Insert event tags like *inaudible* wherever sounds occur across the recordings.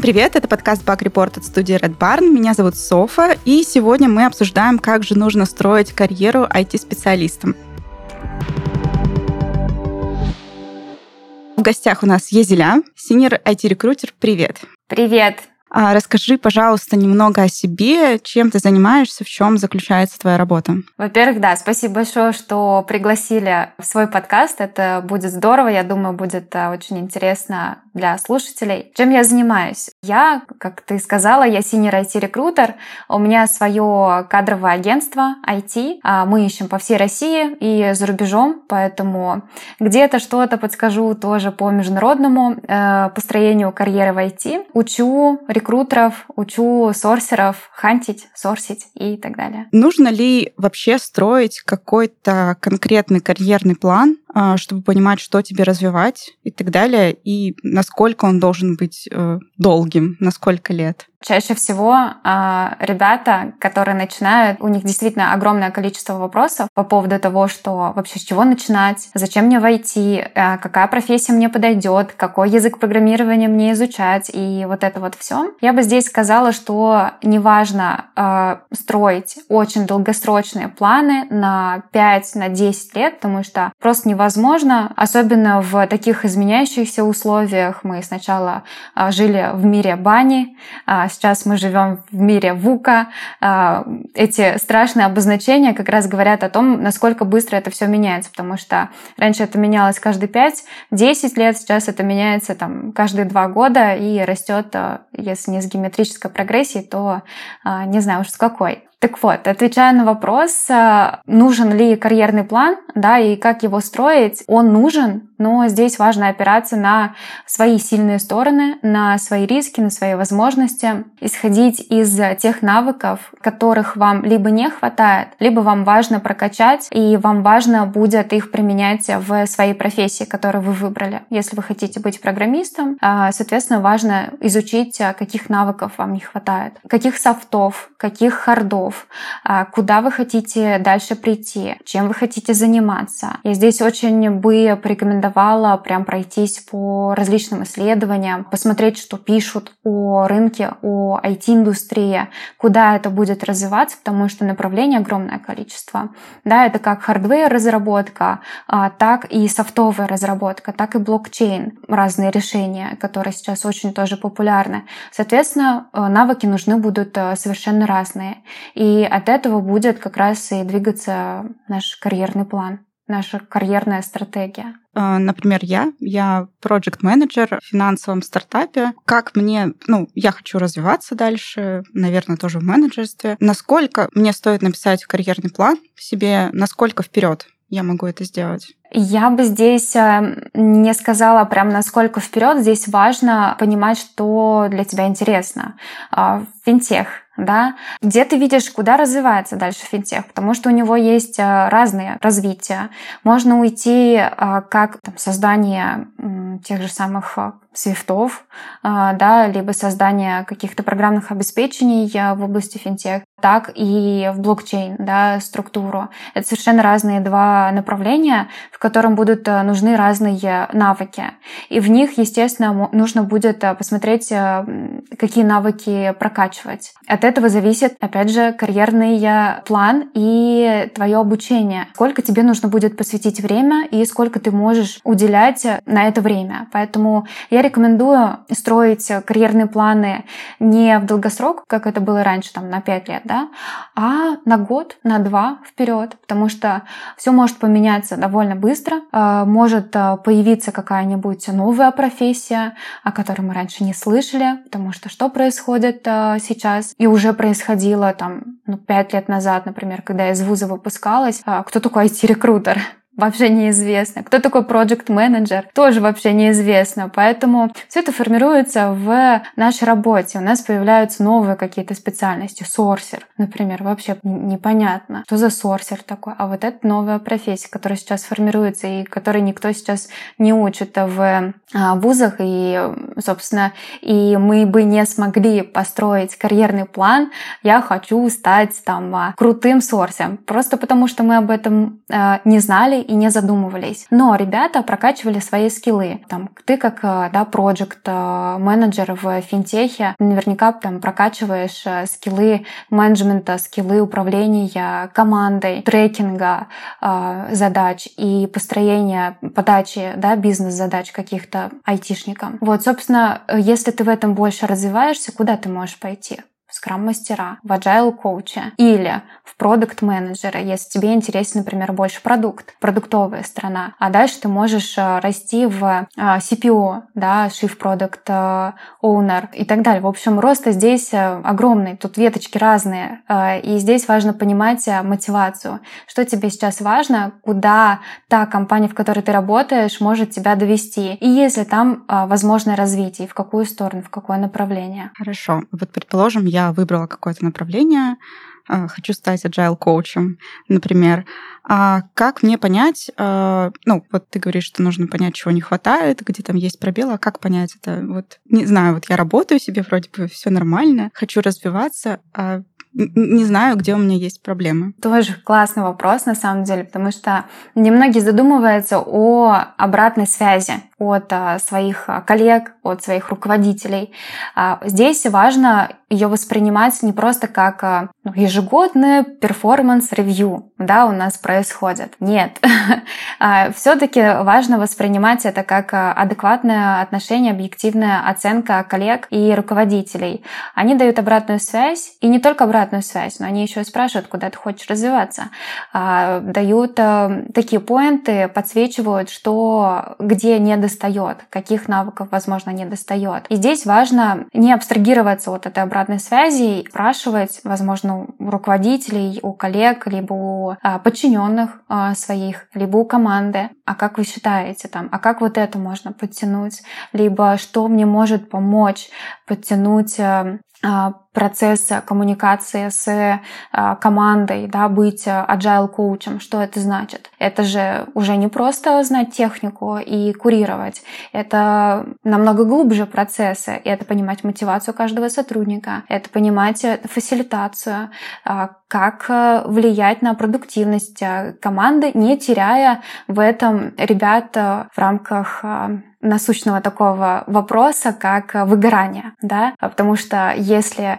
Всем привет, это подкаст Bug Report от студии Red Barn. Меня зовут Софа, и сегодня мы обсуждаем, как же нужно строить карьеру IT-специалистам. В гостях у нас Езеля, синер IT-рекрутер. Привет. Привет. А расскажи, пожалуйста, немного о себе, чем ты занимаешься, в чем заключается твоя работа. Во-первых, да, спасибо большое, что пригласили в свой подкаст. Это будет здорово, я думаю, будет а, очень интересно для слушателей. Чем я занимаюсь? Я, как ты сказала, я senior IT-рекрутер. У меня свое кадровое агентство IT. А мы ищем по всей России и за рубежом, поэтому где-то что-то подскажу тоже по международному э, построению карьеры в IT. Учу рекрутеров, учу сорсеров хантить, сорсить и так далее. Нужно ли вообще строить какой-то конкретный карьерный план, а, чтобы понимать, что тебе развивать и так далее, и насколько он должен быть э, долгим, на сколько лет? Чаще всего э, ребята, которые начинают, у них действительно огромное количество вопросов по поводу того, что вообще с чего начинать, зачем мне войти, э, какая профессия мне подойдет, какой язык программирования мне изучать и вот это вот все. Я бы здесь сказала, что неважно э, строить очень долгосрочные планы на 5, на 10 лет, потому что просто невозможно, особенно в таких изменяющихся условиях. Мы сначала э, жили в мире бани, э, сейчас мы живем в мире ВУКа. А, эти страшные обозначения как раз говорят о том, насколько быстро это все меняется, потому что раньше это менялось каждые 5-10 лет, сейчас это меняется там каждые два года и растет, а, если не с геометрической прогрессией, то а, не знаю уж с какой. Так вот, отвечая на вопрос, нужен ли карьерный план, да, и как его строить, он нужен, но здесь важно опираться на свои сильные стороны, на свои риски, на свои возможности, исходить из тех навыков, которых вам либо не хватает, либо вам важно прокачать, и вам важно будет их применять в своей профессии, которую вы выбрали. Если вы хотите быть программистом, а, соответственно, важно изучить, каких навыков вам не хватает, каких софтов, каких хардов, а, куда вы хотите дальше прийти, чем вы хотите заниматься. Я здесь очень бы порекомендовала рекомендовала прям пройтись по различным исследованиям, посмотреть, что пишут о рынке, о IT-индустрии, куда это будет развиваться, потому что направлений огромное количество. Да, это как хардвер-разработка, а, так и софтовая разработка, так и блокчейн, разные решения, которые сейчас очень тоже популярны. Соответственно, э, навыки нужны будут э, совершенно разные. И от этого будет как раз и двигаться наш карьерный план наша карьерная стратегия? А, например, я, я проект менеджер в финансовом стартапе. Как мне, ну, я хочу развиваться дальше, наверное, тоже в менеджерстве. Насколько мне стоит написать карьерный план себе, насколько вперед я могу это сделать? Я бы здесь э, не сказала прям насколько вперед. Здесь важно понимать, что для тебя интересно. А, финтех, да, где ты видишь, куда развивается дальше финтех, потому что у него есть э, разные развития. Можно уйти э, как там, создание тех же самых э, свифтов, да, либо создание каких-то программных обеспечений в области финтех, так и в блокчейн, да, структуру. Это совершенно разные два направления, в котором будут нужны разные навыки. И в них, естественно, нужно будет посмотреть, какие навыки прокачивать. От этого зависит, опять же, карьерный э, план и твое обучение. Сколько тебе нужно будет посвятить время и сколько ты можешь уделять э, на это время. Поэтому я рекомендую строить карьерные планы не в долгосрок, как это было раньше, там, на 5 лет, да, а на год, на два вперед, потому что все может поменяться довольно быстро, э, может появиться какая-нибудь новая профессия, о которой мы раньше не слышали, потому что что происходит сейчас? И уже происходило там, ну, пять лет назад, например, когда я из вуза выпускалась, а, кто такой IT-рекрутер? Вообще неизвестно. Кто такой проект менеджер тоже вообще неизвестно. Поэтому все это формируется в нашей работе. У нас появляются новые какие-то специальности. Сорсер, например, вообще непонятно, что за сорсер такой. А вот это новая профессия, которая сейчас формируется и которой никто сейчас не учит в а, вузах. И, собственно, и мы бы не смогли построить карьерный план. Я хочу стать там крутым сорсером. Просто потому, что мы об этом а, не знали и не задумывались. Но ребята прокачивали свои скиллы. Там, ты как э, да, проект менеджер в финтехе наверняка там прокачиваешь э, скиллы менеджмента, скиллы управления командой, трекинга э, задач и построения подачи да, бизнес-задач каких-то айтишникам. Вот, собственно, если ты в этом больше развиваешься, куда ты можешь пойти? Скрам-мастера, в agile коуче или в продукт менеджера если тебе интересен, например, больше продукт, продуктовая сторона. А дальше ты можешь э, расти в э, CPO, да, Chief Product э, Owner и так далее. В общем, рост здесь огромный, тут веточки разные. И здесь важно понимать мотивацию. Что тебе сейчас важно, куда та компания, в которой ты работаешь, может тебя довести. И если там возможное развитие, в какую сторону, в какое направление. Хорошо. Вот, предположим, я я выбрала какое-то направление, а, хочу стать agile коучем, например. А как мне понять, а, ну, вот ты говоришь, что нужно понять, чего не хватает, где там есть пробелы, а как понять это? Вот, не знаю, вот я работаю себе, вроде бы все нормально, хочу развиваться, а не знаю, где у меня есть проблемы. Тоже классный вопрос, на самом деле, потому что немногие задумываются о обратной связи от своих коллег, от своих руководителей. Здесь важно ее воспринимать не просто как а, ну, ежегодное performance review, да, у нас происходит. Нет. *laughs* А, Все-таки важно воспринимать это как а, адекватное отношение, объективная оценка коллег и руководителей. Они дают обратную связь, и не только обратную связь, но они еще и спрашивают, куда ты хочешь развиваться. Дают такие поинты, подсвечивают, что где не достает, каких навыков, возможно, не достает. И здесь важно не абстрагироваться от этой обратной обратной связи, спрашивать, возможно, у руководителей, у коллег, либо у а, подчиненных а, своих, либо у команды, а как вы считаете там, а как вот это можно подтянуть, либо что мне может помочь подтянуть а, а, процесса коммуникации с а, командой, да, быть agile коучем, что это значит? Это же уже не просто знать технику и курировать, это намного глубже процессы, это понимать мотивацию каждого сотрудника, это понимать фасилитацию, а, как влиять на продуктивность команды, не теряя в этом ребят в рамках насущного такого вопроса, как выгорание, да, потому что если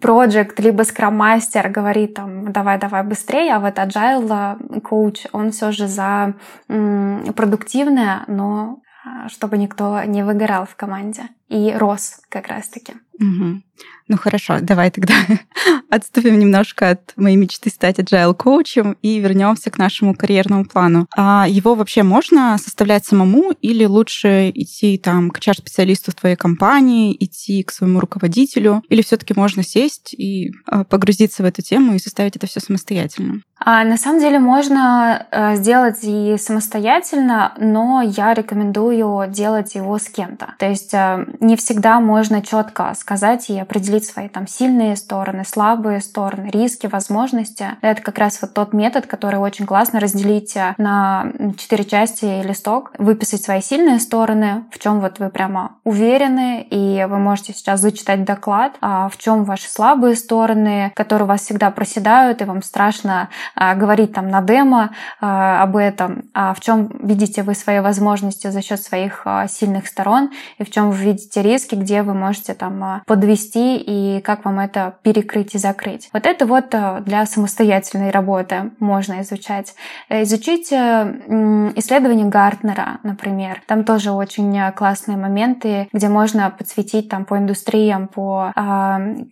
проект либо скрам-мастер говорит там, давай-давай быстрее, а вот agile коуч, он все же за продуктивное, но а, чтобы никто не выгорал в команде и рос как раз-таки. Угу. Ну хорошо, давай тогда *laughs* отступим немножко от моей мечты стать agile коучем и вернемся к нашему карьерному плану. А его вообще можно составлять самому или лучше идти там к HR-специалисту в твоей компании, идти к своему руководителю, или все-таки можно сесть и а, погрузиться в эту тему и составить это все самостоятельно? А на самом деле можно э, сделать и самостоятельно, но я рекомендую делать его с кем-то. То есть э, не всегда можно четко сказать и определить свои там сильные стороны, слабые стороны, риски, возможности. Это как раз вот тот метод, который очень классно разделить э, на четыре части листок, выписать свои сильные стороны, в чем вот вы прямо уверены, и вы можете сейчас зачитать доклад, а в чем ваши слабые стороны, которые у вас всегда проседают, и вам страшно а, говорить там на демо а, об этом, а в чем видите вы свои возможности за счет своих сильных сторон, и в чем вы видите риски, где вы можете там подвести и как вам это перекрыть и закрыть. Вот это вот для самостоятельной работы можно изучать. Изучить э, исследование Гартнера, например. Там тоже очень классные моменты, где можно подсветить там по индустриям, по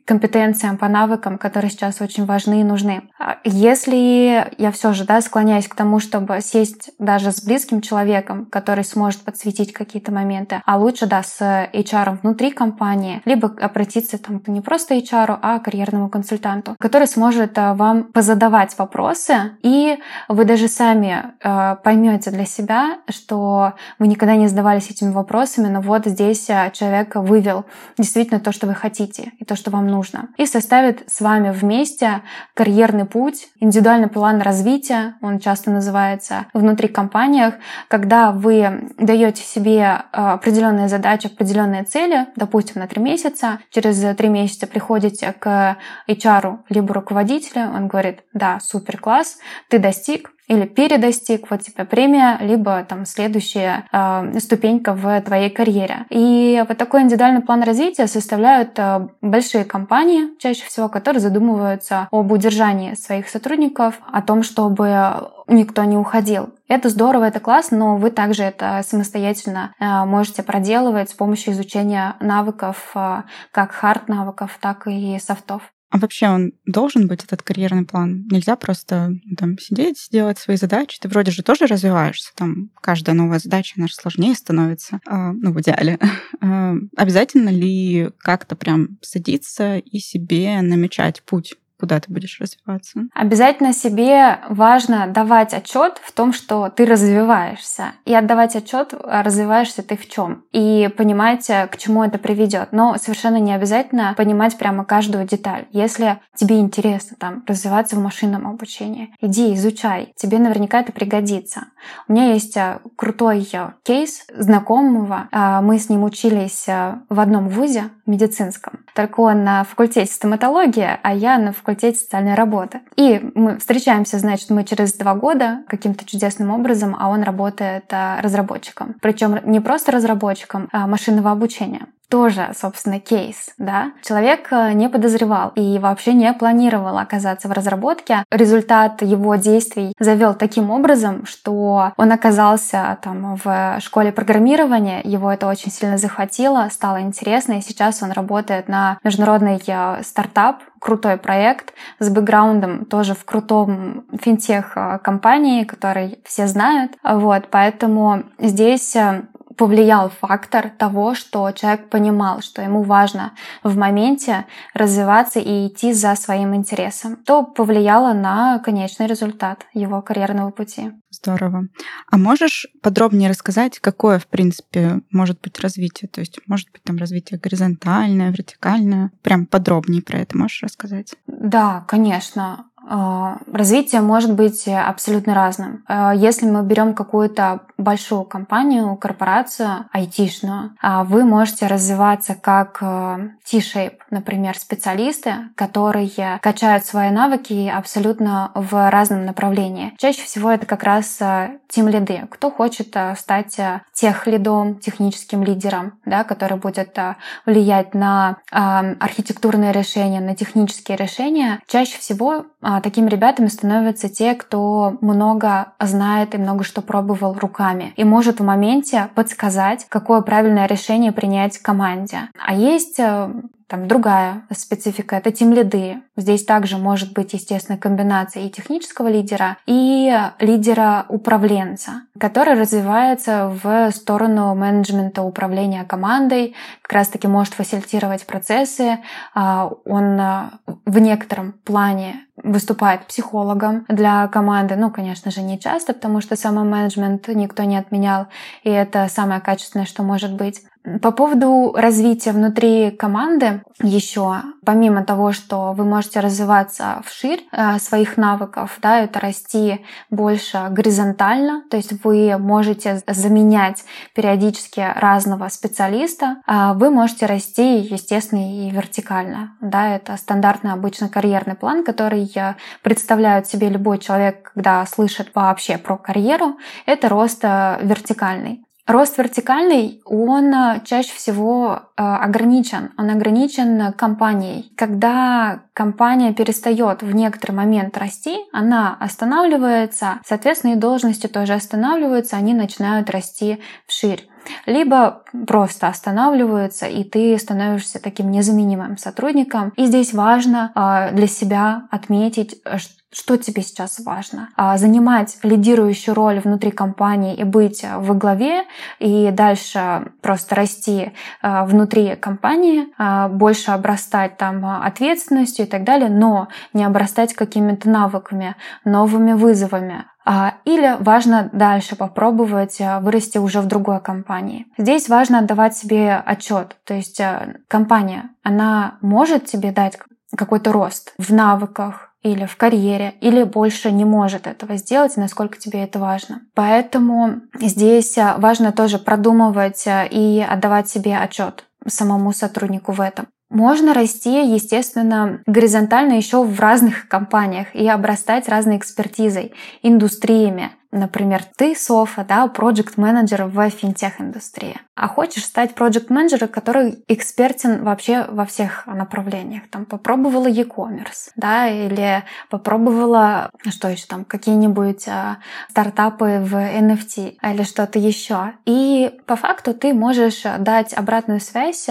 компетенциям, по навыкам, которые сейчас очень важны и нужны. Если я все же да, склоняюсь к тому, чтобы сесть даже с близким человеком, который сможет подсветить какие-то моменты, а лучше да, с HR внутри компании, либо обратиться там не просто HR, а карьерному консультанту, который сможет э, вам позадавать вопросы, и вы даже сами э, поймете для себя, что вы никогда не задавались этими вопросами, но вот здесь э, человек вывел действительно то, что вы хотите, и то, что вам нужно, и составит с вами вместе карьерный путь, индивидуальный план развития, он часто называется, внутри компаниях, когда вы даете себе определенные задачи, определенные цели, допустим, на три месяца, через три месяца приходите к HR либо руководителю, он говорит, да, супер, класс, ты достиг, или передостиг, вот тебе премия, либо там следующая э, ступенька в твоей карьере. И вот такой индивидуальный план развития составляют э, большие компании, чаще всего, которые задумываются об удержании своих сотрудников, о том, чтобы никто не уходил. Это здорово, это классно, но вы также это самостоятельно э, можете проделывать с помощью изучения навыков, как хард-навыков, так и софтов. А вообще он должен быть, этот карьерный план? Нельзя просто ну, там сидеть, делать свои задачи. Ты вроде же тоже развиваешься. Там каждая новая задача, она же сложнее становится. А, ну, в идеале. *laughs* А, обязательно ли как-то прям садиться и себе намечать путь куда ты будешь развиваться. Обязательно себе важно давать отчет в том, что ты развиваешься. И отдавать отчет, а развиваешься ты в чем. И понимать, э, к чему это приведет. Но совершенно не обязательно понимать прямо каждую деталь. Если тебе интересно там развиваться в машинном обучении, иди, изучай. Тебе наверняка это пригодится. У меня есть э, крутой э, кейс знакомого. Мы с ним учились в одном вузе медицинском. Только он на факультете стоматологии, а я на факультете факультете социальной работы. И мы встречаемся, значит, мы через два года каким-то чудесным образом, а он работает а, разработчиком. Причем не просто разработчиком а машинного обучения тоже, собственно, кейс, да. Человек э, не подозревал и вообще не планировал оказаться в разработке. Результат его действий завел таким образом, что он оказался там в школе программирования, его это очень сильно захватило, стало интересно, и сейчас он работает на международный э, стартап, крутой проект с бэкграундом тоже в крутом финтех э, компании, который все знают. Вот, поэтому здесь повлиял фактор того, что человек понимал, что ему важно в моменте развиваться и идти за своим интересом, то повлияло на конечный результат его карьерного пути. Здорово. А можешь подробнее рассказать, какое, в принципе, может быть развитие? То есть, может быть, там развитие горизонтальное, вертикальное? Прям подробнее про это можешь рассказать? Да, конечно. А, развитие может быть абсолютно разным. А, если мы берем какую-то большую компанию, корпорацию, айтишную, а, вы можете развиваться как T-shape, например, специалисты, которые качают свои навыки абсолютно в разном направлении. Чаще всего это как раз тим лиды. Кто хочет стать тех лидом, техническим лидером, да, который будет влиять на архитектурные решения, на технические решения, чаще всего такими ребятами становятся те, кто много знает и много что пробовал руками и может в моменте подсказать, какое правильное решение принять команде. А есть э, там другая специфика — это тим-лиды. Здесь также может быть, естественно, комбинация и технического лидера, и лидера-управленца, который развивается в сторону менеджмента управления командой, как раз-таки может фасилитировать процессы. А, он а, в некотором плане выступает психологом для команды. Ну, конечно же, не часто, потому что самый менеджмент никто не отменял, и это самое качественное, что может быть. По поводу развития внутри команды еще, помимо того, что вы можете развиваться вширь э, своих навыков, да, это расти больше горизонтально, то есть вы можете заменять периодически разного специалиста, а вы можете расти, естественно, и вертикально. Да, это стандартный обычно карьерный план, который представляет себе любой человек, когда слышит вообще про карьеру, это рост э, вертикальный. Рост вертикальный, он э, чаще всего э, ограничен. Он ограничен компанией. Когда компания перестает в некоторый момент расти, она останавливается, соответственно, и должности тоже останавливаются, они начинают расти вширь либо просто останавливаются, и ты становишься таким незаменимым сотрудником. И здесь важно э, для себя отметить, что тебе сейчас важно? А, занимать лидирующую роль внутри компании и быть во главе, и дальше просто расти а, внутри компании, а, больше обрастать там ответственностью и так далее, но не обрастать какими-то навыками, новыми вызовами. Или важно дальше попробовать вырасти уже в другой компании. Здесь важно отдавать себе отчет. То есть компания, она может тебе дать какой-то рост в навыках, или в карьере, или больше не может этого сделать, насколько тебе это важно. Поэтому здесь а, важно тоже продумывать а, и отдавать себе отчет самому сотруднику в этом. Можно расти, естественно, горизонтально еще в разных компаниях и обрастать разной экспертизой, индустриями. Например, ты, Софа, да, проект менеджер в финтех-индустрии, а хочешь стать проект менеджером который экспертен вообще во всех направлениях. Там попробовала e-commerce, да, или попробовала, что еще там, какие-нибудь а, стартапы в NFT или что-то еще. И по факту ты можешь дать обратную связь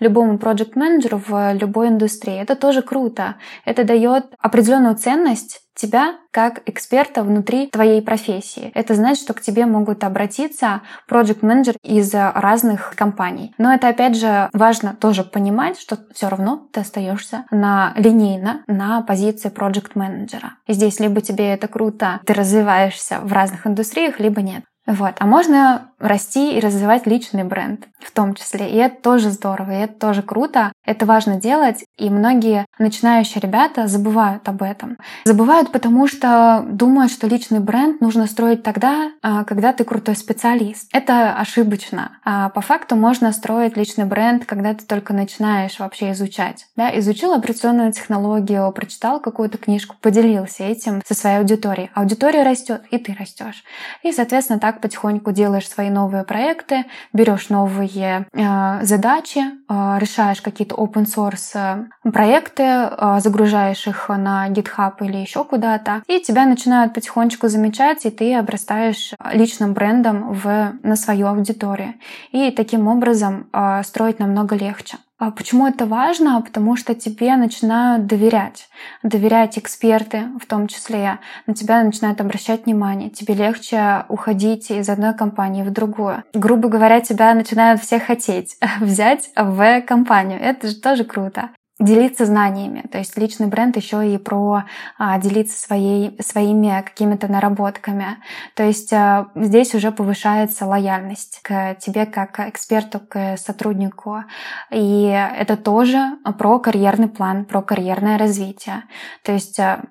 любому проект менеджеру в любой индустрии. Это тоже круто. Это дает определенную ценность тебя как эксперта внутри твоей профессии. Это значит, что к тебе могут обратиться проект менеджер из разных компаний. Но это опять же важно тоже понимать, что все равно ты остаешься на линейно на позиции проект менеджера. Здесь либо тебе это круто, ты развиваешься в разных индустриях, либо нет. Вот. А можно расти и развивать личный бренд в том числе. И это тоже здорово, и это тоже круто. Это важно делать, и многие начинающие ребята забывают об этом. Забывают, потому что думают, что личный бренд нужно строить тогда, а, когда ты крутой специалист. Это ошибочно. А по факту можно строить личный бренд, когда ты только начинаешь вообще изучать. Да? Изучил операционную технологию, прочитал какую-то книжку, поделился этим со своей аудиторией. Аудитория растет, и ты растешь. И, соответственно, так потихоньку делаешь свои новые проекты, берешь новые э, задачи, э, решаешь какие-то open source э, проекты, э, загружаешь их на GitHub или еще куда-то, и тебя начинают потихонечку замечать, и ты обрастаешь личным брендом в, на свою аудиторию. И таким образом э, строить намного легче. А почему это важно? Потому что тебе начинают доверять. Доверять эксперты в том числе. На тебя начинают обращать внимание. Тебе легче уходить из одной компании в другую. Грубо говоря, тебя начинают все хотеть *laughs* взять в компанию. Это же тоже круто делиться знаниями. То есть личный бренд еще и про а, делиться своей, своими какими-то наработками. То есть а, здесь уже повышается лояльность к тебе как эксперту, к сотруднику. И это тоже про карьерный план, про карьерное развитие. То есть а,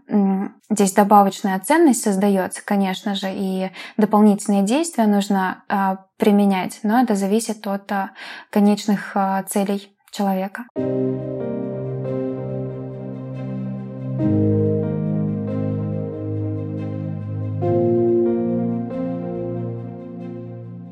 здесь добавочная ценность создается, конечно же, и дополнительные действия нужно а, применять, но это зависит от а, конечных а, целей человека.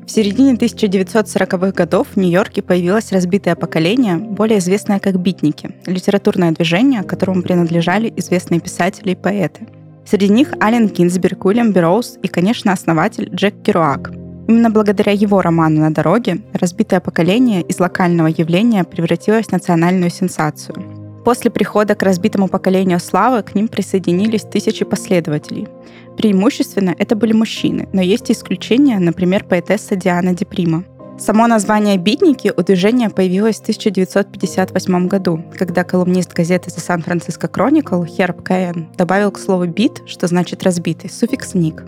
В середине 1940-х годов в Нью-Йорке появилось разбитое поколение, более известное как битники, литературное движение, которому принадлежали известные писатели и поэты. Среди них Ален Кинсберг, Уильям Берроуз и, конечно, основатель Джек Керуак. Именно благодаря его роману «На дороге» разбитое поколение из локального явления превратилось в национальную сенсацию. После прихода к разбитому поколению славы к ним присоединились тысячи последователей. Преимущественно это были мужчины, но есть исключения, например, поэтесса Диана Деприма. Само название «битники» у движения появилось в 1958 году, когда колумнист газеты The San Francisco Chronicle Херб Каэн добавил к слову «бит», что значит «разбитый», суффикс «ник».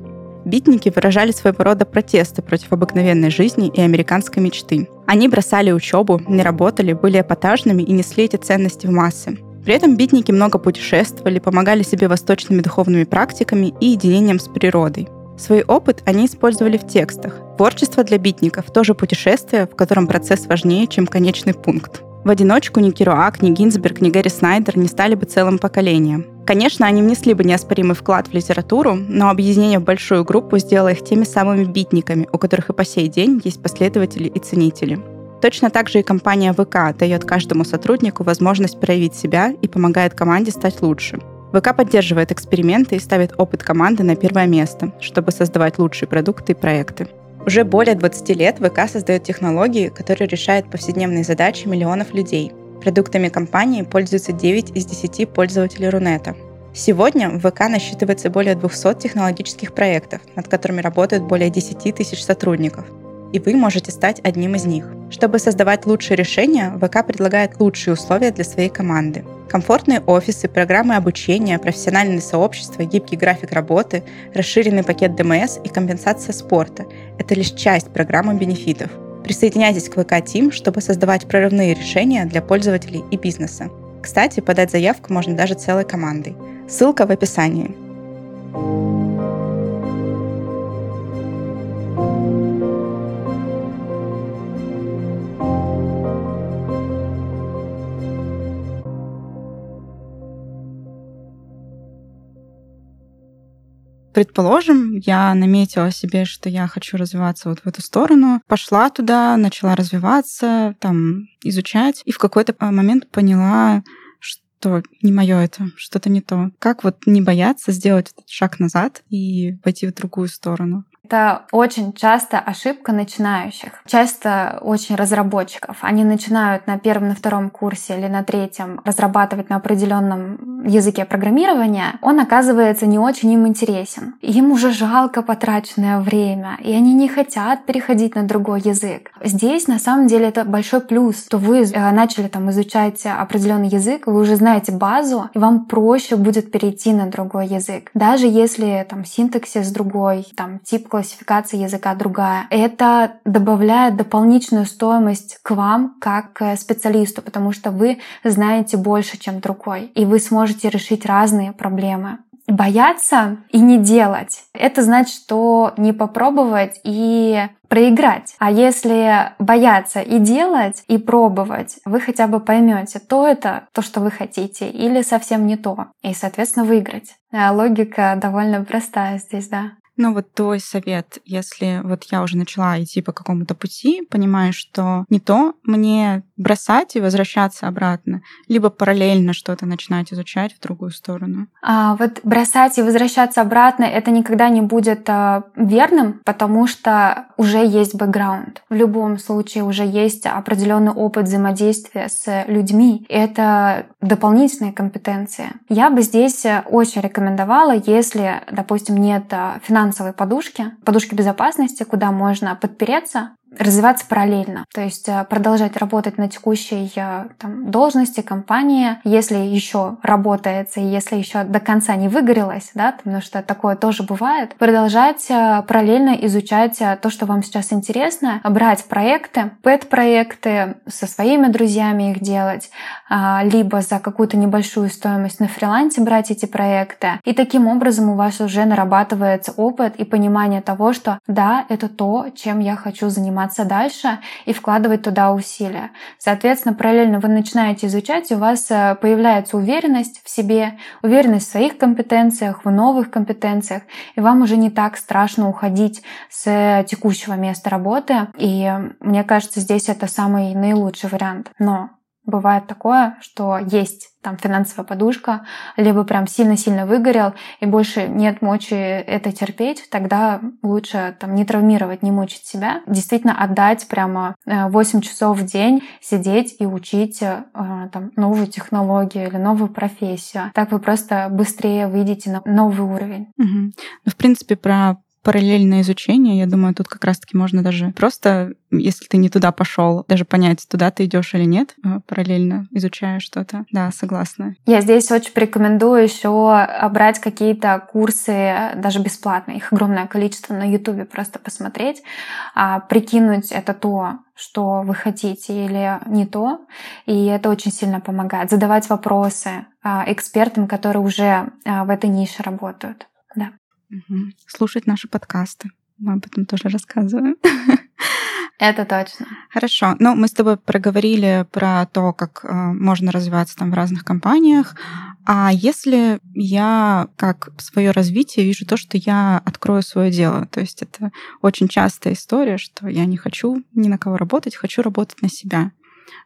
Битники выражали своего рода протесты против обыкновенной жизни и американской мечты. Они бросали учебу, не работали, были эпатажными и несли эти ценности в массы. При этом битники много путешествовали, помогали себе восточными духовными практиками и единением с природой. Свой опыт они использовали в текстах. Творчество для битников – тоже путешествие, в котором процесс важнее, чем конечный пункт. В одиночку ни Керуак, ни Гинзберг, ни Гэри Снайдер не стали бы целым поколением. Конечно, они внесли бы неоспоримый вклад в литературу, но объединение в большую группу сделало их теми самыми битниками, у которых и по сей день есть последователи и ценители. Точно так же и компания ВК дает каждому сотруднику возможность проявить себя и помогает команде стать лучше. ВК поддерживает эксперименты и ставит опыт команды на первое место, чтобы создавать лучшие продукты и проекты. Уже более 20 лет ВК создает технологии, которые решают повседневные задачи миллионов людей. Продуктами компании пользуются 9 из 10 пользователей Рунета. Сегодня в ВК насчитывается более 200 технологических проектов, над которыми работают более 10 тысяч сотрудников. И вы можете стать одним из них. Чтобы создавать лучшие решения, ВК предлагает лучшие условия для своей команды – Комфортные офисы, программы обучения, профессиональные сообщества, гибкий график работы, расширенный пакет ДМС и компенсация спорта – это лишь часть программы бенефитов. Присоединяйтесь к ВК Team, чтобы создавать прорывные решения для пользователей и бизнеса. Кстати, подать заявку можно даже целой командой. Ссылка в описании. Предположим, я наметила себе, что я хочу развиваться вот в эту сторону, пошла туда, начала развиваться, там, изучать, и в какой-то а, момент поняла, что не мое это, что-то не то. Как вот не бояться сделать этот шаг назад и пойти в другую сторону? Это очень часто ошибка начинающих, часто очень разработчиков. Они начинают на первом, на втором курсе или на третьем разрабатывать на определенном языке программирования, он оказывается не очень им интересен. Им уже жалко потраченное время, и они не хотят переходить на другой язык. Здесь на самом деле это большой плюс, что вы э, начали там изучать определенный язык, вы уже знаете базу, и вам проще будет перейти на другой язык. Даже если там синтаксис другой, там тип классификация языка другая. Это добавляет дополнительную стоимость к вам как специалисту, потому что вы знаете больше, чем другой, и вы сможете решить разные проблемы. Бояться и не делать — это значит, что не попробовать и проиграть. А если бояться и делать, и пробовать, вы хотя бы поймете, то это то, что вы хотите, или совсем не то. И, соответственно, выиграть. А логика довольно простая здесь, да. Ну вот твой совет, если вот я уже начала идти по какому-то пути, понимаю, что не то мне бросать и возвращаться обратно, либо параллельно что-то начинать изучать в другую сторону. А вот бросать и возвращаться обратно это никогда не будет а, верным, потому что уже есть бэкграунд. В любом случае уже есть определенный опыт взаимодействия с людьми. Это дополнительная компетенция. Я бы здесь очень рекомендовала, если, допустим, нет финансового финансовой подушки, подушки безопасности, куда можно подпереться, развиваться параллельно, то есть э, продолжать работать на текущей э, там, должности компании, если еще работается, если еще до конца не выгорелось, да, потому что такое тоже бывает, продолжать э, параллельно изучать то, что вам сейчас интересно, брать проекты, пэт-проекты, со своими друзьями их делать, а, либо за какую-то небольшую стоимость на фрилансе брать эти проекты. И таким образом у вас уже нарабатывается опыт и понимание того, что да, это то, чем я хочу заниматься заниматься дальше и вкладывать туда усилия. Соответственно, параллельно вы начинаете изучать, у вас э, появляется уверенность в себе, уверенность в своих компетенциях, в новых компетенциях, и вам уже не так страшно уходить с текущего места работы. И мне кажется, здесь это самый наилучший вариант. Но Бывает такое, что есть там финансовая подушка, либо прям сильно-сильно выгорел, и больше нет мочи это терпеть, тогда лучше там не травмировать, не мучить себя. Действительно отдать прямо 8 э, часов в день сидеть и учить э, там, новую технологию или новую профессию. Так вы просто быстрее выйдете на новый уровень. Угу. Ну, в принципе, про параллельное изучение, я думаю, тут как раз-таки можно даже просто, если ты не туда пошел, даже понять, туда ты идешь или нет, а, параллельно изучая что-то. Да, согласна. Я здесь очень рекомендую еще брать какие-то курсы даже бесплатно. Их огромное количество на Ютубе просто посмотреть, а, прикинуть это то, что вы хотите или не то. И это очень сильно помогает. Задавать вопросы а, экспертам, которые уже в этой нише работают. Да. Угу. Слушать наши подкасты. Мы об этом тоже рассказываем. *laughs* Это точно. Хорошо. Ну, мы с тобой проговорили про то, как э, можно развиваться там в разных компаниях. А если я как свое развитие вижу то, что я открою свое дело, то есть это очень частая история, что я не хочу ни на кого работать, хочу работать на себя.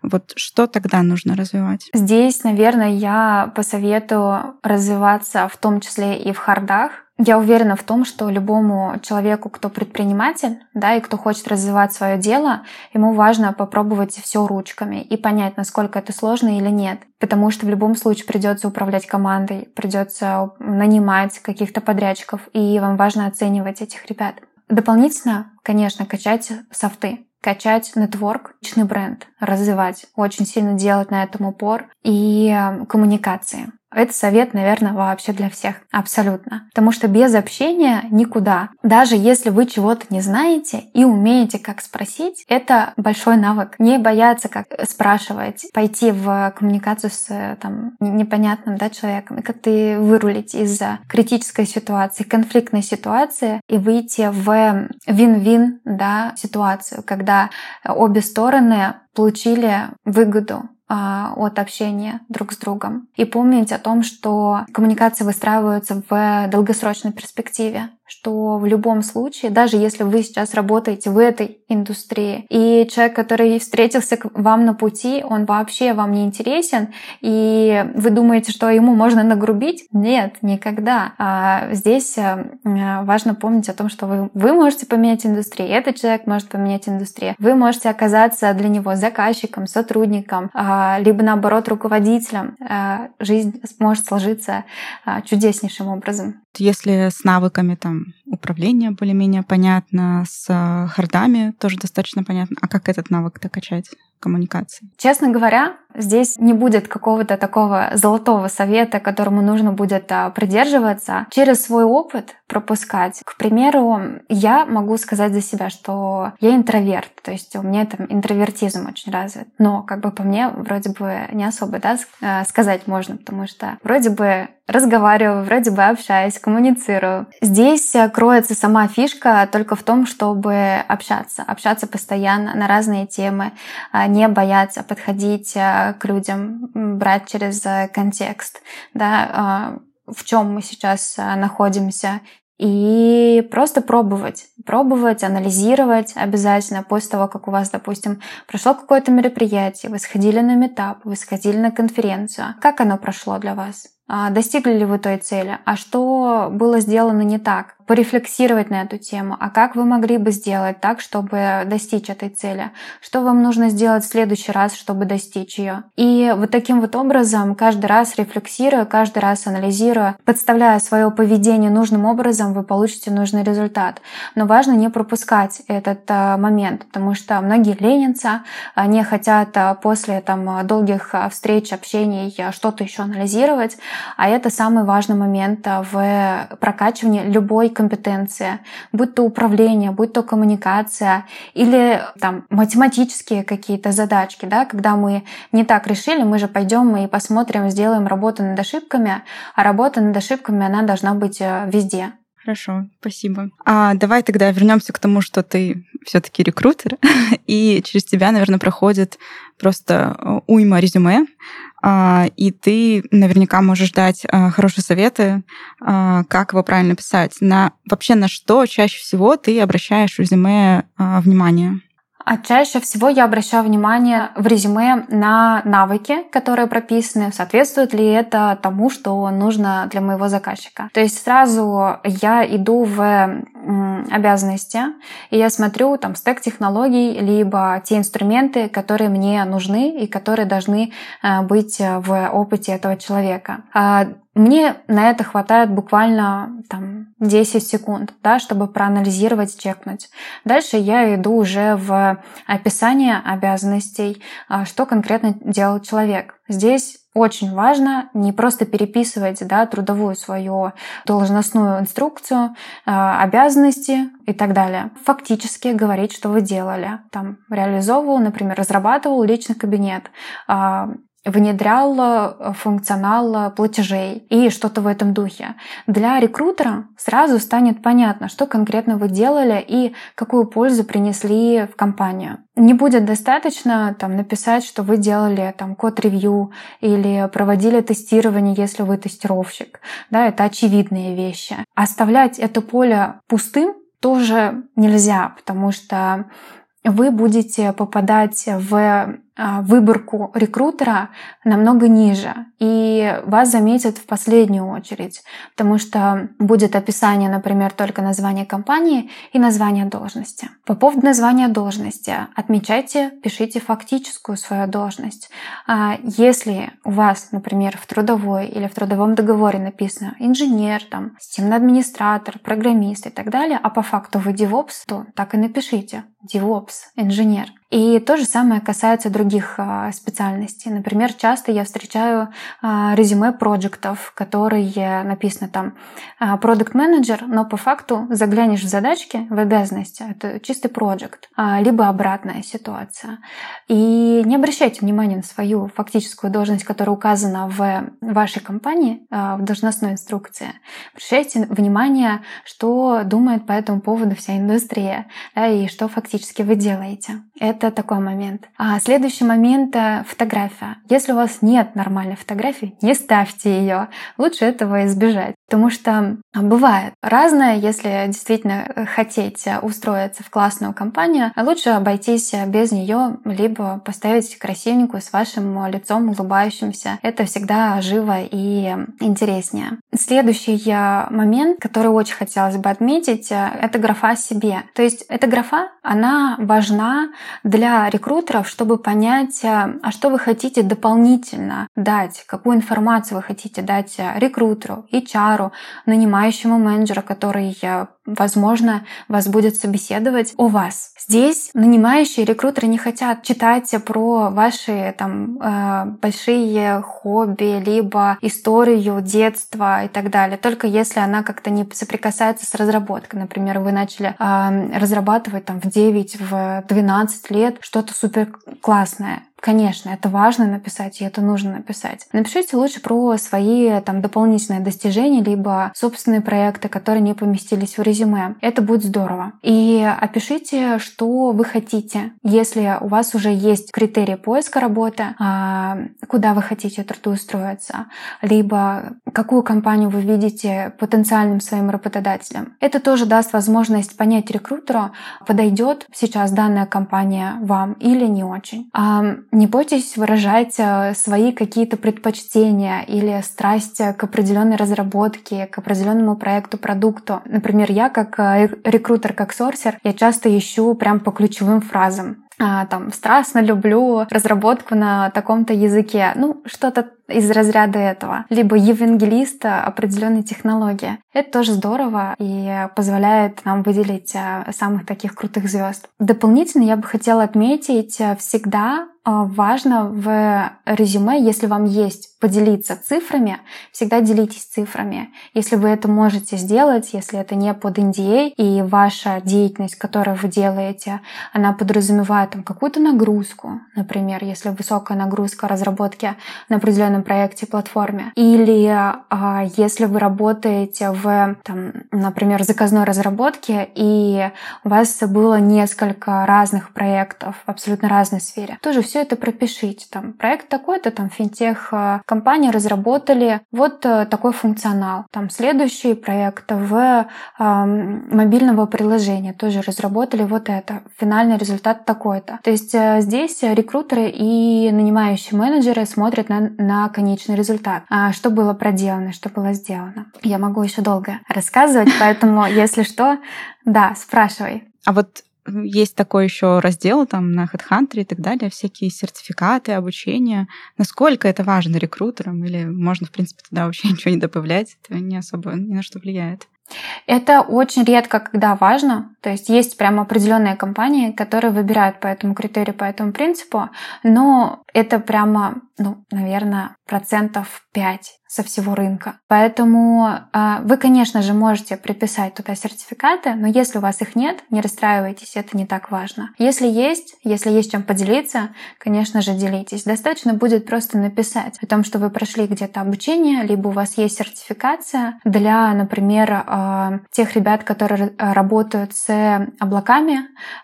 Вот что тогда нужно развивать? Здесь, наверное, я посоветую развиваться в том числе и в хардах, я уверена в том, что любому человеку, кто предприниматель, да, и кто хочет развивать свое дело, ему важно попробовать все ручками и понять, насколько это сложно или нет. Потому что в любом случае придется управлять командой, придется нанимать каких-то подрядчиков, и вам важно оценивать этих ребят. Дополнительно, конечно, качать софты качать нетворк, личный бренд, развивать, очень сильно делать на этом упор и э, коммуникации. Это совет, наверное, вообще для всех. Абсолютно. Потому что без общения никуда. Даже если вы чего-то не знаете и умеете как спросить, это большой навык. Не бояться как спрашивать, пойти в коммуникацию с там, непонятным да, человеком и как-то вырулить из критической ситуации, конфликтной ситуации и выйти в вин-вин да, ситуацию, когда обе стороны получили выгоду от общения друг с другом. И помнить о том, что коммуникации выстраиваются в долгосрочной перспективе что в любом случае, даже если вы сейчас работаете в этой индустрии, и человек, который встретился к вам на пути, он вообще вам не интересен, и вы думаете, что ему можно нагрубить? Нет, никогда. А здесь э, важно помнить о том, что вы, вы можете поменять индустрию, этот человек может поменять индустрию. Вы можете оказаться для него заказчиком, сотрудником, а, либо наоборот руководителем. А, жизнь может сложиться чудеснейшим образом. Если с навыками там управления более-менее понятно, с э, хардами тоже достаточно понятно, а как этот навык-то качать? коммуникации? Честно говоря, здесь не будет какого-то такого золотого совета, которому нужно будет а, придерживаться. Через свой опыт пропускать. К примеру, я могу сказать за себя, что я интроверт, то есть у меня там интровертизм очень развит. Но как бы по мне вроде бы не особо, да, э, сказать можно, потому что вроде бы разговариваю, вроде бы общаюсь, коммуницирую. Здесь э, кроется сама фишка только в том, чтобы общаться, общаться постоянно на разные темы, а, не бояться подходить к людям, брать через э, контекст, да, в чем мы сейчас находимся, и просто пробовать, пробовать, анализировать обязательно после того, как у вас, допустим, прошло какое-то мероприятие, вы сходили на метап, вы сходили на конференцию. Как оно прошло для вас? А, достигли ли вы той цели? А что было сделано не так? Порефлексировать на эту тему, а как вы могли бы сделать так, чтобы достичь этой цели, что вам нужно сделать в следующий раз, чтобы достичь ее. И вот таким вот образом, каждый раз рефлексируя, каждый раз анализируя, подставляя свое поведение нужным образом, вы получите нужный результат. Но важно не пропускать этот а, момент, потому что многие ленятся, не хотят а, после там, долгих а, встреч, общений что-то еще анализировать, а это самый важный момент в прокачивании любой компетенция, будь то управление, будь то коммуникация или там математические какие-то задачки, да, когда мы не так решили, мы же пойдем и посмотрим, сделаем работу над ошибками, а работа над ошибками, она должна быть э, везде. Хорошо, спасибо. А давай тогда вернемся к тому, что ты все-таки рекрутер, *laughs* и через тебя, наверное, проходит просто э, уйма резюме, и ты наверняка можешь дать а, хорошие советы, а, как его правильно писать. На, вообще на что чаще всего ты обращаешь резюме внимание? А чаще всего я обращаю внимание в резюме на навыки, которые прописаны, соответствует ли это тому, что нужно для моего заказчика. То есть сразу я иду в обязанности, и я смотрю там стек технологий, либо те инструменты, которые мне нужны и которые должны э, быть в опыте этого человека. Мне на это хватает буквально там, 10 секунд, да, чтобы проанализировать, чекнуть. Дальше я иду уже в описание обязанностей, а, что конкретно делал человек. Здесь очень важно не просто переписывать да, трудовую свою должностную инструкцию, а, обязанности и так далее. Фактически говорить, что вы делали. Там реализовывал, например, разрабатывал личный кабинет, а, внедрял э, функционал платежей и что-то в этом духе. Для рекрутера сразу станет понятно, что конкретно вы делали и какую пользу принесли в компанию. Не будет достаточно там, написать, что вы делали там, код-ревью или проводили тестирование, если вы тестировщик. Да, это очевидные вещи. Оставлять это поле пустым тоже нельзя, потому что вы будете попадать в выборку рекрутера намного ниже, и вас заметят в последнюю очередь, потому что будет описание, например, только названия компании и название должности. По поводу названия должности отмечайте, пишите фактическую свою должность. А если у вас, например, в трудовой или в трудовом договоре написано инженер, там, системный администратор, программист и так далее, а по факту вы DevOps, то так и напишите DevOps, инженер. И то же самое касается других а, специальностей. Например, часто я встречаю а, резюме проектов, которые написано там продукт менеджер но по факту заглянешь в задачки, в обязанности, это чистый проект, либо обратная ситуация. И не обращайте внимания на свою фактическую должность, которая указана в вашей компании, в должностной инструкции. Обращайте внимание, что думает по этому поводу вся индустрия, да, и что фактически вы делаете. Это Это такой момент. А следующий момент — фотография. Если у вас нет нормальной фотографии, не ставьте ее. Лучше этого избежать. Потому что бывает разное, если действительно хотеть устроиться в классную компанию, лучше обойтись без нее, либо поставить красивенькую с вашим лицом улыбающимся. Это всегда живо и интереснее. Следующий момент, который очень хотелось бы отметить, это графа себе. То есть эта графа, она важна для рекрутеров, чтобы понять, а что вы хотите дополнительно дать, какую информацию вы хотите дать рекрутеру, HR, HR, нанимающему менеджера, который, возможно, вас будет собеседовать о вас. Здесь нанимающие рекрутеры не хотят читать про ваши там э, большие хобби, либо историю детства и так далее. Только если она как-то не соприкасается с разработкой. Например, вы начали э, разрабатывать там в 9, в 12 лет что-то супер классное. Конечно, это важно написать, и это нужно написать. Напишите лучше про свои там дополнительные достижения, либо собственные проекты, которые не поместились в резюме. Это будет здорово. И опишите, что вы хотите. Если у вас уже есть критерии поиска работы, а, куда вы хотите трудоустроиться, либо какую компанию вы видите потенциальным своим работодателем. Это тоже даст возможность понять рекрутеру, подойдет сейчас данная компания вам или не очень. Не бойтесь выражать э, свои какие-то предпочтения или страсть к определенной разработке, к определенному проекту, продукту. Например, я как э, рекрутер, как сорсер, я часто ищу прям по ключевым фразам а, там страстно люблю разработку на таком-то языке. Ну, что-то из разряда этого. Либо евангелиста определенной технологии. Это тоже здорово и позволяет нам выделить э, самых таких крутых звезд. Дополнительно я бы хотела отметить всегда а, важно в резюме, если вам есть поделиться цифрами, всегда делитесь цифрами. Если вы это можете сделать, если это не под NDA, и ваша деятельность, которую вы делаете, она подразумевает там какую-то нагрузку, например, если высокая нагрузка разработки на определенном проекте, платформе, или а, если вы работаете в, там, например, заказной разработке, и у вас было несколько разных проектов в абсолютно разной сфере, тоже все это пропишите. Там проект такой-то, там финтех э, компании разработали вот э, такой функционал. Там следующий проект в э, мобильного приложения тоже разработали вот это. Финальный результат такой-то. То есть э, здесь рекрутеры и нанимающие менеджеры смотрят на, на конечный результат. А что было проделано, что было сделано. Я могу еще долго рассказывать, поэтому, *laughs* если что, да, спрашивай. А вот есть такой еще раздел там на HeadHunter и так далее, всякие сертификаты, обучение. Насколько это важно рекрутерам? Или можно, в принципе, туда вообще *laughs* ничего не добавлять? Это не особо ни на что влияет. Это очень редко, когда важно. То есть есть прямо определенные компании, которые выбирают по этому критерию, по этому принципу, но это прямо, ну, наверное, процентов 5 со всего рынка. Поэтому э, вы, конечно же, можете приписать туда сертификаты, но если у вас их нет, не расстраивайтесь, это не так важно. Если есть, если есть чем поделиться, конечно же, делитесь. Достаточно будет просто написать о том, что вы прошли где-то обучение, либо у вас есть сертификация для, например, э, тех ребят, которые работают с облаками.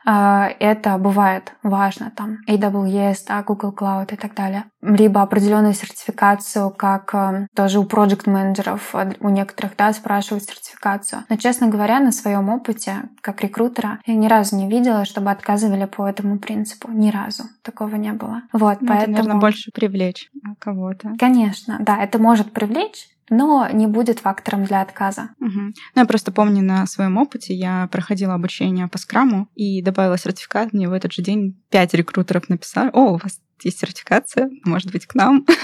Э, это бывает важно, там AWS, да, Google Cloud и так далее. Либо определенную сертификацию, как тоже у проект менеджеров у некоторых, да, спрашивают сертификацию. Но, честно говоря, на своем опыте, как рекрутера, я ни разу не видела, чтобы отказывали по этому принципу. Ни разу. Такого не было. Вот, ну, поэтому... Это, наверное, больше привлечь кого-то. Конечно, да, это может привлечь, но не будет фактором для отказа. Угу. Ну, я просто помню на своем опыте, я проходила обучение по скраму и добавила сертификат. Мне в этот же день пять рекрутеров написали, о, у вас есть сертификация, может быть, к нам. *laughs*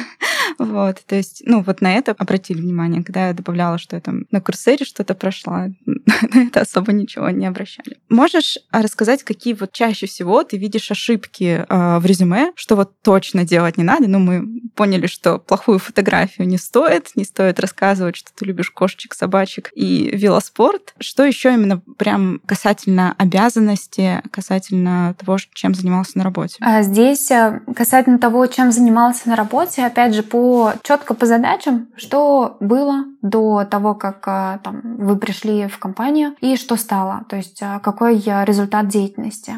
вот, то есть, ну, вот на это обратили внимание, когда я добавляла, что я там на курсере что-то прошла, *laughs* на это особо ничего не обращали. Можешь а, рассказать, какие вот чаще всего ты видишь ошибки э, в резюме, что вот точно делать не надо? Ну, мы поняли, что плохую фотографию не стоит, не стоит рассказывать, что ты любишь кошечек, собачек и велоспорт. Что еще именно прям касательно обязанности, касательно того, чем занимался на работе? А здесь э, Касательно того, чем занимался на работе, опять же, по четко по задачам, что было до того, как а, там, вы пришли в компанию и что стало, то есть а, какой результат деятельности.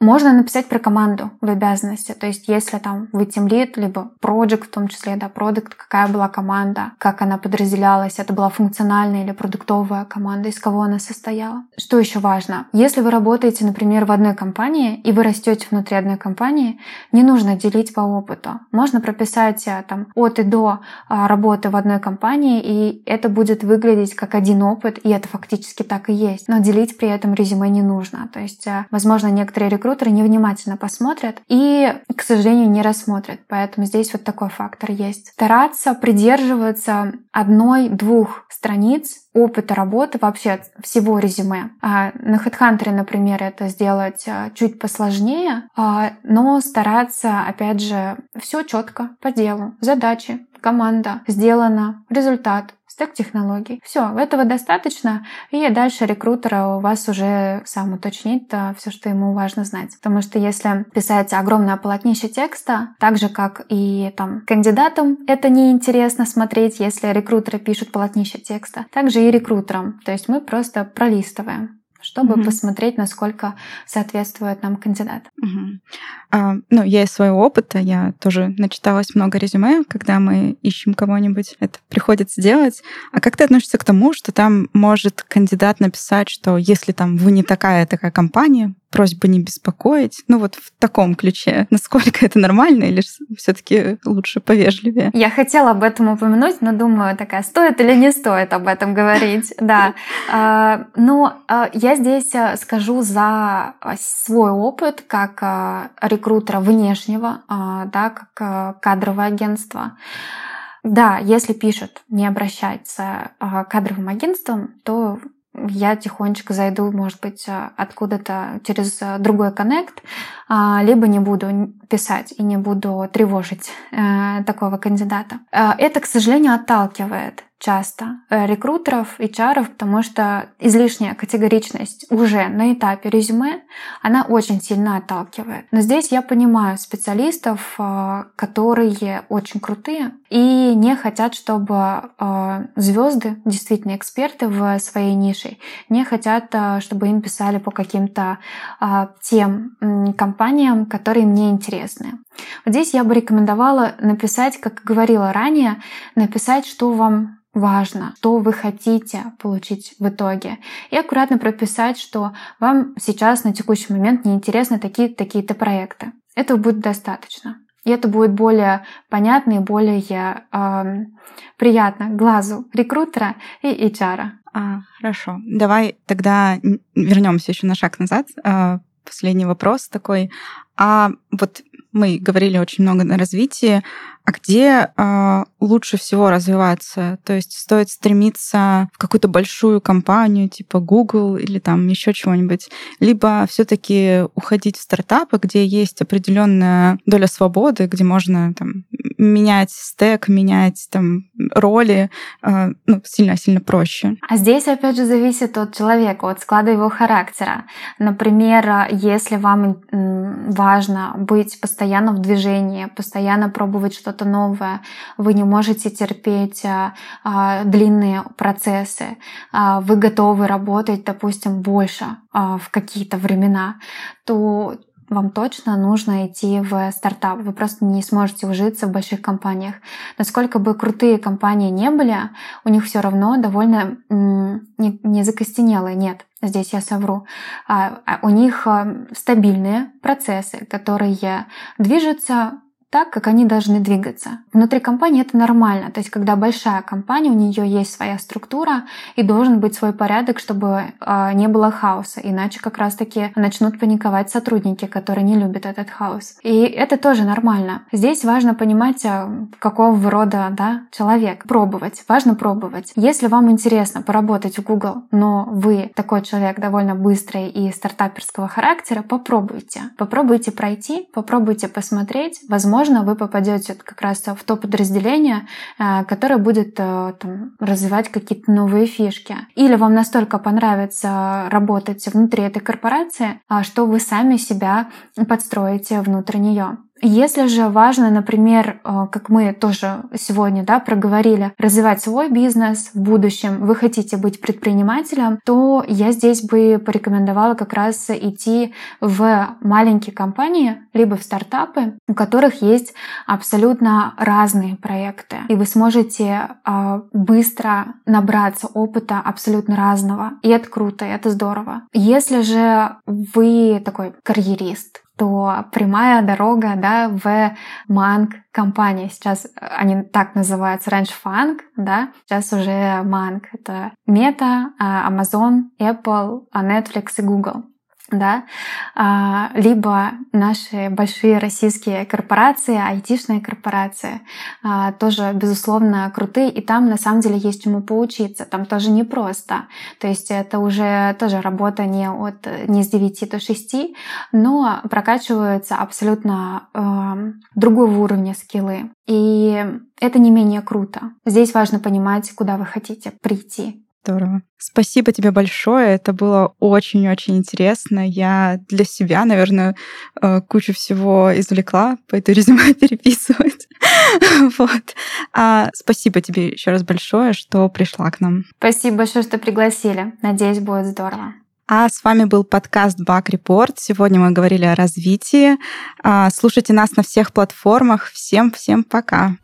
Можно написать про команду в обязанности, то есть если там вы тимлит, либо project в том числе, да, продукт, какая была команда, как она подразделялась, это была функциональная или продуктовая команда, из кого она состояла. Что еще важно? Если вы работаете, например, в одной компании и вы растете внутри одной компании, не нужно делить по опыту. Можно прописать э, там от и до а, работы в одной компании, и это будет выглядеть как один опыт, и это фактически так и есть. Но делить при этом резюме не нужно. То есть, э, возможно, некоторые рекрутеры невнимательно посмотрят и, к сожалению, не рассмотрят. Поэтому здесь вот такой фактор есть. Стараться придерживаться одной-двух страниц опыта работы вообще всего резюме. А на HeadHunter, например, это сделать а, чуть посложнее, а, но стараться, опять же, все четко по делу. Задачи, команда, сделано, результат, стек технологий. Все, этого достаточно, и дальше рекрутера у вас уже сам уточнит все, что ему важно знать. Потому что если писать огромное полотнище текста, так же, как и там кандидатам это неинтересно смотреть, если рекрутеры пишут полотнище текста, также и рекрутерам. То есть мы просто пролистываем чтобы mm-hmm. посмотреть, насколько соответствует нам кандидат. Mm-hmm. А, ну, я из своего опыта, я тоже начиталась много резюме, когда мы ищем кого-нибудь, это приходится делать. А как ты относишься к тому, что там может кандидат написать, что если там вы не такая такая компания, просьба не беспокоить. Ну вот в таком ключе. Насколько это нормально или все таки лучше повежливее? Я хотела об этом упомянуть, но думаю, такая, стоит или не стоит об этом говорить. *laughs* Да. А, но а, я здесь а, скажу за свой опыт как рекрутера внешнего, да, как кадровое агентство. Да, если пишут не обращаться к кадровым агентствам, то я тихонечко зайду, может быть, э, откуда-то через э, другой коннект, а, либо не буду писать и не буду тревожить э, такого кандидата. Это, к сожалению, отталкивает часто э, рекрутеров, HR, потому что излишняя категоричность уже на этапе резюме, она очень сильно отталкивает. Но здесь я понимаю специалистов, э, которые очень крутые и не хотят, чтобы э, звезды, действительно эксперты в своей нише, не хотят, чтобы им писали по каким-то тем компаниям, которые мне интересны. Вот здесь я бы рекомендовала написать, как говорила ранее, написать, что вам важно, что вы хотите получить в итоге. И аккуратно прописать, что вам сейчас на текущий момент неинтересны такие-то такие проекты. Этого будет достаточно. И это будет более понятно и более э, приятно глазу рекрутера и HR. А, хорошо. Давай тогда вернемся еще на шаг назад. А, последний вопрос такой. А вот мы говорили очень много на развитии а где э, лучше всего развиваться? То есть стоит стремиться в какую-то большую компанию типа Google или там еще чего-нибудь, либо все-таки уходить в стартапы, где есть определенная доля свободы, где можно там менять стек, менять там роли, э, ну сильно-сильно проще. А здесь опять же зависит от человека, от склада его характера. Например, если вам важно быть постоянно в движении, постоянно пробовать что-то что-то новое, вы не можете терпеть а, а, длинные процессы, а, вы готовы работать, допустим, больше в какие-то времена, то вам точно нужно идти в стартап. Вы просто не сможете ужиться в больших компаниях. Насколько бы крутые компании не были, у них все равно довольно не, не закостенелые. Нет, здесь я совру. У них стабильные процессы, которые движутся так, как они должны двигаться. Внутри компании это нормально. То есть, когда большая компания, у нее есть своя структура и должен быть свой порядок, чтобы э, не было хаоса. Иначе как раз-таки начнут паниковать сотрудники, которые не любят этот хаос. И это тоже нормально. Здесь важно понимать, э, какого рода да, человек. Пробовать. Важно пробовать. Если вам интересно поработать в Google, но вы такой человек довольно быстрый и стартаперского характера, попробуйте. Попробуйте пройти, попробуйте посмотреть. Возможно, возможно, вы попадете как раз в то подразделение, э, которое будет э, там, развивать какие-то новые фишки. Или вам настолько понравится работать внутри этой корпорации, а, что вы сами себя подстроите внутрь нее. Если же важно, например, э, как мы тоже сегодня да, проговорили, развивать свой бизнес в будущем, вы хотите быть предпринимателем, то я здесь бы порекомендовала как раз идти в маленькие компании, либо в стартапы, у которых есть абсолютно разные проекты. И вы сможете э, быстро набраться опыта абсолютно разного. И это круто, и это здорово. Если же вы такой карьерист, то прямая дорога да, в Манг компания. Сейчас они так называются. Раньше Фанг, да, сейчас уже Манг. Это Meta, а, Amazon, Apple, а Netflix и Google да, а, либо наши большие российские корпорации, айтишные корпорации, а, тоже, безусловно, крутые, и там на самом деле есть чему поучиться, там тоже непросто, то есть это уже тоже работа не, от, не с 9 до 6, но прокачиваются абсолютно э, другого уровня скиллы, и это не менее круто. Здесь важно понимать, куда вы хотите прийти. Здорово. Спасибо тебе большое. Это было очень-очень интересно. Я для себя, наверное, э, кучу всего извлекла, по этой *laughs* резюме переписывать. *laughs* Вот. А спасибо тебе еще раз большое, что пришла к нам. Спасибо большое, что пригласили. Надеюсь, будет здорово. А с вами был подкаст Бак Report. Сегодня мы говорили о развитии. А, слушайте нас на всех платформах. Всем-всем пока.